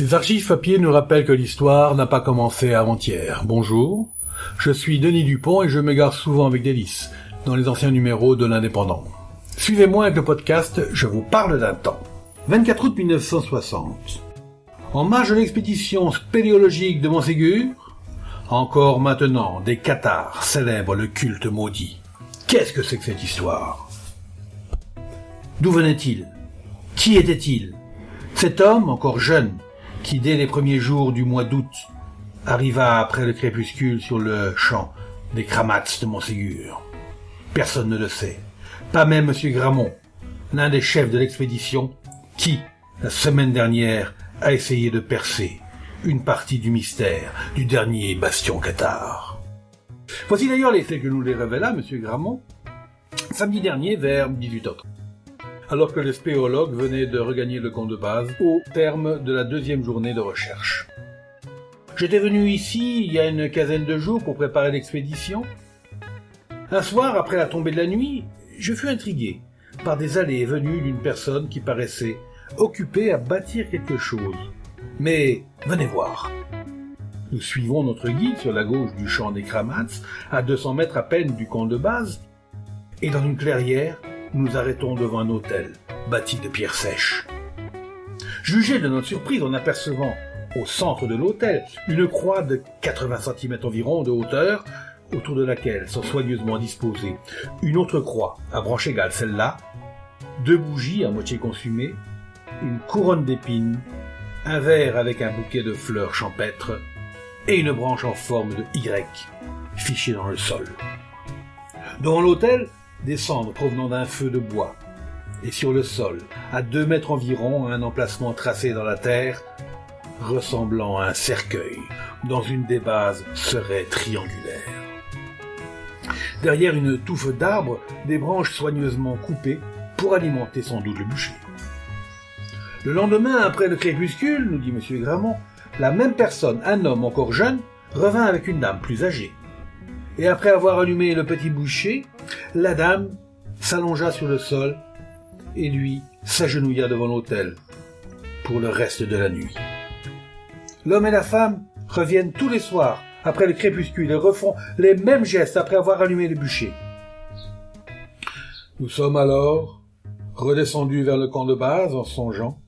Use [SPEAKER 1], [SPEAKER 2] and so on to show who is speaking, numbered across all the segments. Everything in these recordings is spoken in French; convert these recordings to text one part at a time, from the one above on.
[SPEAKER 1] Les archives papier nous rappellent que l'histoire n'a pas commencé avant-hier. Bonjour, je suis Denis Dupont et je m'égare souvent avec délice dans les anciens numéros de l'Indépendant. Suivez-moi avec le podcast Je vous parle d'un temps. 24 août 1960. En marge de l'expédition spéléologique de Montségur, encore maintenant, des cathares célèbrent le culte maudit. Qu'est-ce que c'est que cette histoire? D'où venait-il? Qui était-il? Cet homme, encore jeune, qui dès les premiers jours du mois d'août arriva après le crépuscule sur le champ des Kramats de Montségur. Personne ne le sait, pas même M. Gramont, l'un des chefs de l'expédition, qui, la semaine dernière, a essayé de percer une partie du mystère du dernier bastion cathare. Voici d'ailleurs les faits que nous les révéla M. Gramont samedi dernier vers 18h30 alors que le spéologue venait de regagner le camp de base au terme de la deuxième journée de recherche. J'étais venu ici il y a une quinzaine de jours pour préparer l'expédition. Un soir, après la tombée de la nuit, je fus intrigué par des allées et venues d'une personne qui paraissait occupée à bâtir quelque chose. Mais venez voir. Nous suivons notre guide sur la gauche du champ des Kramats, à 200 mètres à peine du camp de base, et dans une clairière, nous arrêtons devant un hôtel bâti de pierres sèches. Jugez de notre surprise en apercevant au centre de l'hôtel une croix de 80 cm environ de hauteur autour de laquelle sont soigneusement disposées une autre croix à branche égale celle-là, deux bougies à moitié consumées, une couronne d'épines, un verre avec un bouquet de fleurs champêtres et une branche en forme de Y fichée dans le sol. Devant l'hôtel, des cendres provenant d'un feu de bois. Et sur le sol, à deux mètres environ, un emplacement tracé dans la terre, ressemblant à un cercueil, dont une des bases serait triangulaire. Derrière une touffe d'arbres, des branches soigneusement coupées pour alimenter sans doute le bûcher. Le lendemain, après le crépuscule, nous dit M. Gramont, la même personne, un homme encore jeune, revint avec une dame plus âgée. Et après avoir allumé le petit boucher, la dame s'allongea sur le sol et lui s'agenouilla devant l'autel pour le reste de la nuit. L'homme et la femme reviennent tous les soirs après le crépuscule et refont les mêmes gestes après avoir allumé le bûcher. Nous sommes alors redescendus vers le camp de base en songeant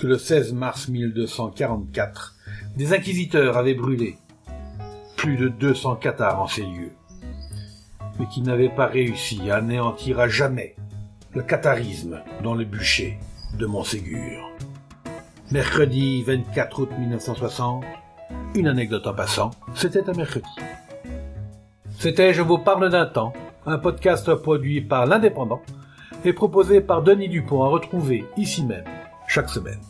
[SPEAKER 1] que le 16 mars 1244, des inquisiteurs avaient brûlé plus de 200 cathares en ces lieux mais qui n'avait pas réussi à anéantir à jamais le catharisme dans le bûcher de Montségur. Mercredi 24 août 1960, une anecdote en passant, c'était un mercredi. C'était Je vous parle d'un temps, un podcast produit par l'Indépendant et proposé par Denis Dupont à retrouver ici même chaque semaine.